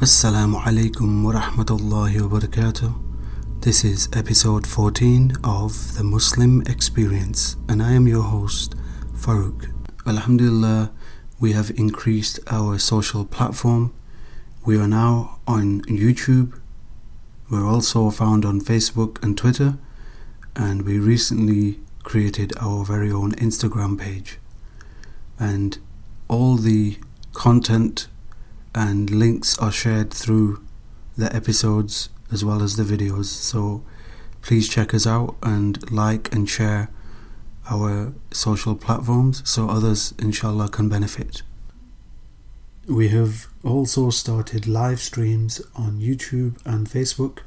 Assalamu alaikum wa rahmatullahi wa barakatuh. This is episode 14 of The Muslim Experience, and I am your host, Farouk. Alhamdulillah, we have increased our social platform. We are now on YouTube. We're also found on Facebook and Twitter, and we recently created our very own Instagram page. And all the content and links are shared through the episodes as well as the videos. So please check us out and like and share our social platforms so others, inshallah, can benefit. We have also started live streams on YouTube and Facebook,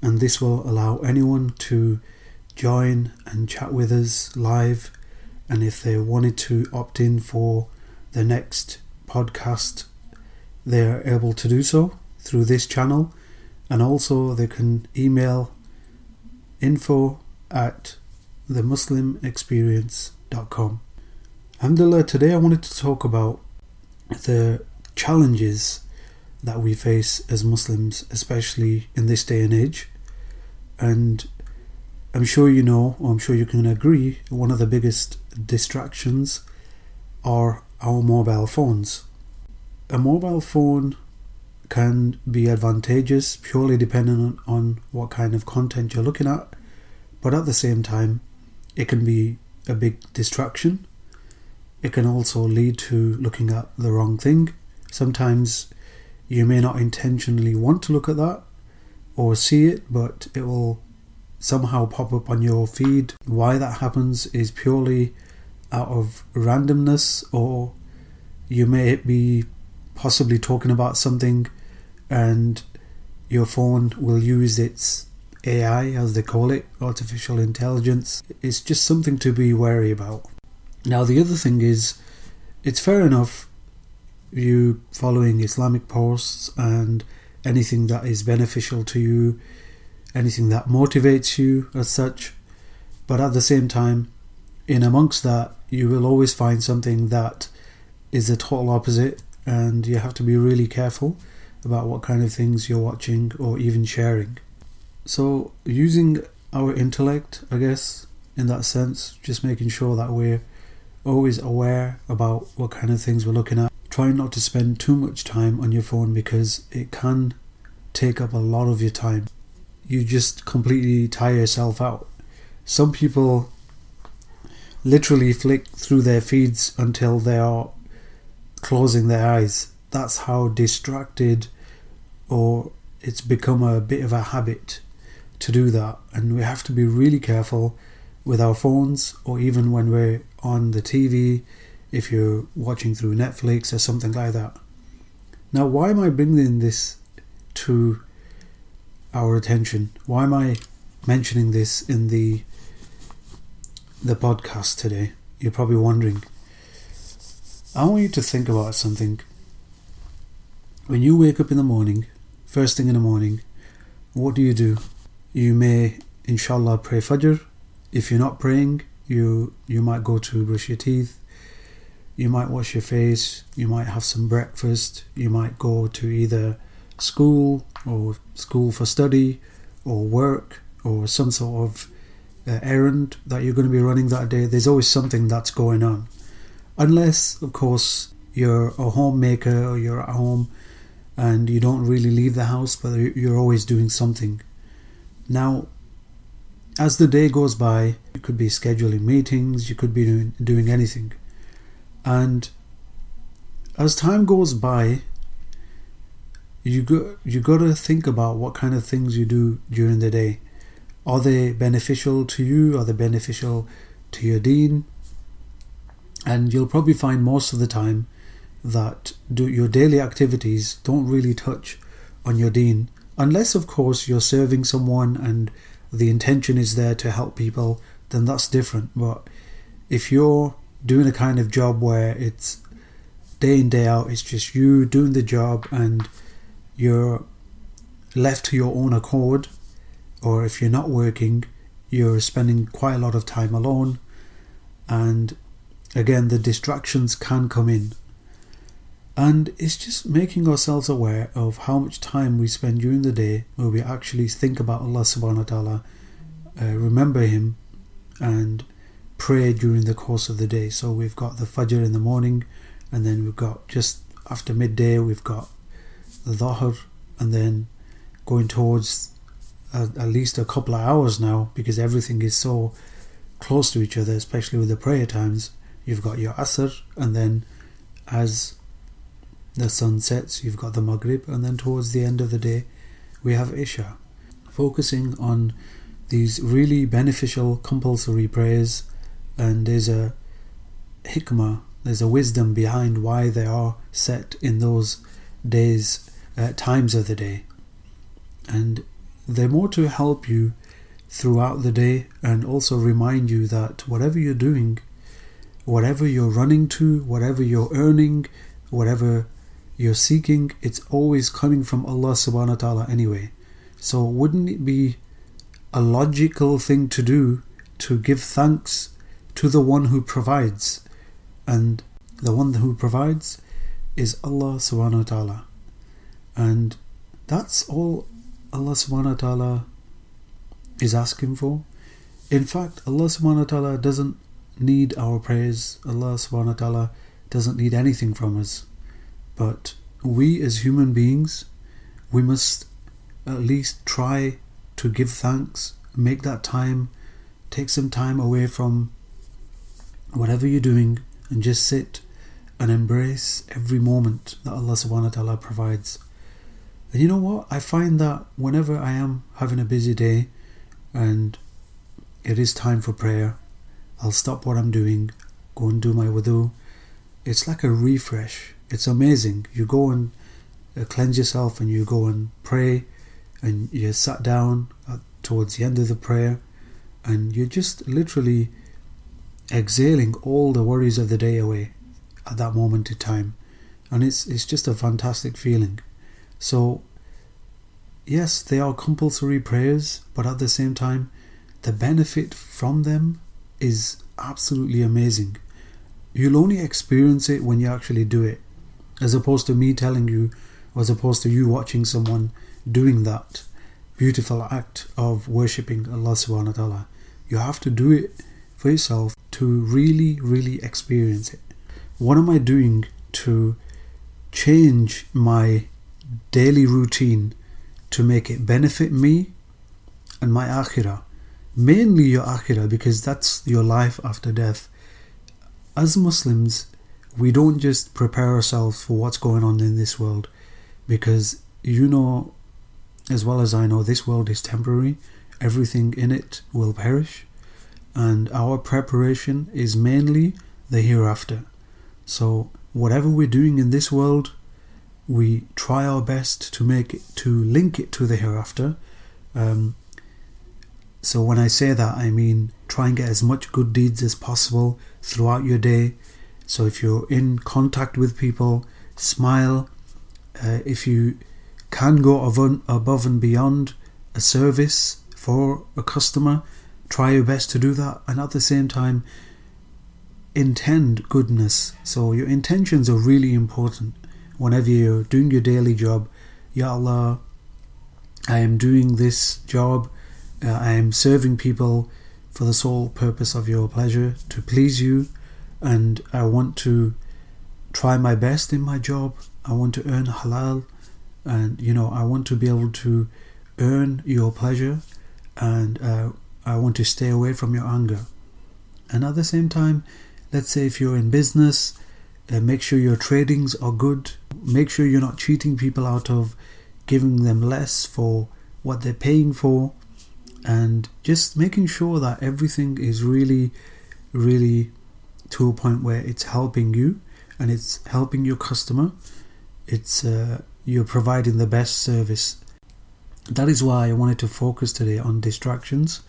and this will allow anyone to join and chat with us live. And if they wanted to opt in for the next podcast they are able to do so through this channel and also they can email info at themuslimexperience.com. Alhamdulillah, today I wanted to talk about the challenges that we face as Muslims, especially in this day and age. And I'm sure you know, or I'm sure you can agree, one of the biggest distractions are our mobile phones a mobile phone can be advantageous purely depending on, what kind of content you're looking at, but at the same time, it can be a big distraction. It can also lead to looking at the wrong thing. Sometimes you may not intentionally want to look at that or see it, but it will somehow pop up on your feed. Why that happens is purely out of randomness, or you may be possibly talking about something and your phone will use its AI, as they call it, artificial intelligence. It's just something to be wary about. Now, the other thing is, it's fair enough you following Islamic posts and anything that is beneficial to you, anything that motivates you as such, but at the same time, in amongst that, you will always find something that is the total opposite and you have to be really careful about what kind of things you're watching or even sharing. So, using our intellect, I guess, in that sense, just making sure that we're always aware about what kind of things we're looking at. Trying not to spend too much time on your phone because it can take up a lot of your time. You just completely tire yourself out. Some people literally flick through their feeds until they are closing their eyes. That's how distracted or it's become a bit of a habit to do that. And we have to be really careful with our phones or even when we're on the TV, if you're watching through Netflix or something like that. Now, why am I bringing this to our attention? Why am I mentioning this in the the podcast today? You're probably wondering. I want you to think about something. When you wake up in the morning, first thing in the morning, what do you do? You may, inshallah, pray Fajr. If you're not praying, you you might go to brush your teeth. You might wash your face. You might have some breakfast. You might go to either school or school for study or work or some sort of uh, errand that you're going to be running that day. There's always something that's going on unless, of course, you're a homemaker or you're at home and you don't really leave the house, but you're always doing something. Now, as the day goes by, you could be scheduling meetings, you could be doing, doing anything. And as time goes by, you go you got to think about what kind of things you do during the day. Are they beneficial to you? Are they beneficial to your deen? And you'll probably find most of the time that do your daily activities don't really touch on your deen unless of course you're serving someone and the intention is there to help people then that's different. But if you're doing a kind of job where it's day in day out it's just you doing the job and you're left to your own accord or if you're not working you're spending quite a lot of time alone and again, the distractions can come in. And it's just making ourselves aware of how much time we spend during the day where we actually think about Allah subhanahu wa ta'ala, uh, remember Him, and pray during the course of the day. So we've got the Fajr in the morning, and then we've got just after midday, we've got the Dhuhr, and then going towards at least a couple of hours now because everything is so close to each other, especially with the prayer times. You've got your Asr, and then as the sun sets, you've got the Maghrib, and then towards the end of the day, we have Isha. Focusing on these really beneficial compulsory prayers, and there's a hikmah, there's a wisdom behind why they are set in those days, uh, times of the day. And they're more to help you throughout the day and also remind you that whatever you're doing, whatever you're running to, whatever you're earning, whatever you're seeking, it's always coming from Allah subhanahu wa ta'ala anyway. So wouldn't it be a logical thing to do to give thanks to the one who provides? And the one who provides is Allah subhanahu wa ta'ala. And that's all Allah subhanahu wa ta'ala is asking for. In fact, Allah subhanahu wa ta'ala doesn't need our prayers. Allah subhanahu wa ta'ala doesn't need anything from us. But we as human beings, we must at least try to give thanks, make that time, take some time away from whatever you're doing and just sit and embrace every moment that Allah subhanahu wa ta'ala provides. And you know what? I find that whenever I am having a busy day and it is time for prayer, I'll stop what I'm doing, go and do my wudu. It's like a refresh. It's amazing. You go and uh, cleanse yourself and you go and pray and you sat down towards the end of the prayer and you're just literally exhaling all the worries of the day away at that moment in time. And it's it's just a fantastic feeling. So, yes, they are compulsory prayers, but at the same time, the benefit from them is absolutely amazing. You'll only experience it when you actually do it, as opposed to me telling you, or as opposed to you watching someone doing that beautiful act of worshipping Allah subhanahu wa ta'ala. You have to do it for yourself to really, really experience it. What am I doing to change my daily routine to make it benefit me and my akhirah. Mainly your akhirah because that's your life after death. As Muslims, we don't just prepare ourselves for what's going on in this world because you know as well as I know this world is temporary, everything in it will perish, and our preparation is mainly the hereafter. So, whatever we're doing in this world, we try our best to make it to link it to the hereafter. Um, so when I say that, I mean try and get as much good deeds as possible throughout your day. So if you're in contact with people, smile. Uh, if you can go above and beyond a service for a customer, try your best to do that. And at the same time, intend goodness. So your intentions are really important whenever you're doing your daily job, Ya Allah, I am doing this job, uh, I am serving people for the sole purpose of your pleasure, to please you, and I want to try my best in my job. I want to earn halal, and you know, I want to be able to earn your pleasure, and uh, I want to stay away from your anger. And at the same time, let's say if you're in business, uh, make sure your tradings are good. Make sure you're not cheating people out of giving them less for what they're paying for. And just making sure that everything is really, really to a point where it's helping you and it's helping your customer. It's uh, you're providing the best service. That is why I wanted to focus today on distractions.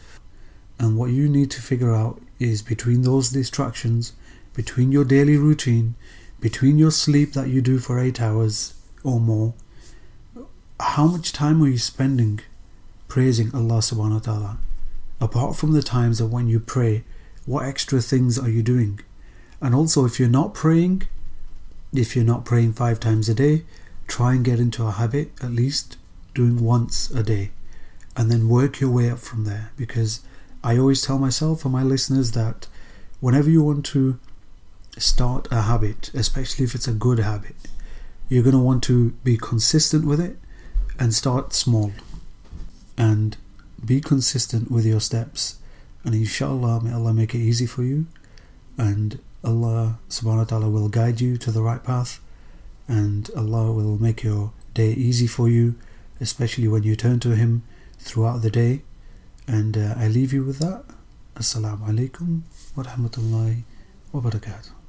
And what you need to figure out is between those distractions between your daily routine, between your sleep that you do for eight hours or more, how much time are you spending praising Allah subhanahu wa ta'ala? Apart from the times of when you pray, what extra things are you doing? And also, if you're not praying, if you're not praying five times a day, try and get into a habit at least doing once a day and then work your way up from there because I always tell myself and my listeners that whenever you want to start a habit, especially if it's a good habit, you're going to want to be consistent with it and start small and be consistent with your steps. And inshallah may Allah make it easy for you. And Allah subhanahu wa ta'ala will guide you to the right path. And Allah will make your day easy for you especially when you turn to him throughout the day. And uh, I leave you with that. Assalamu alaikum wa rahmatullahi wa barakatuh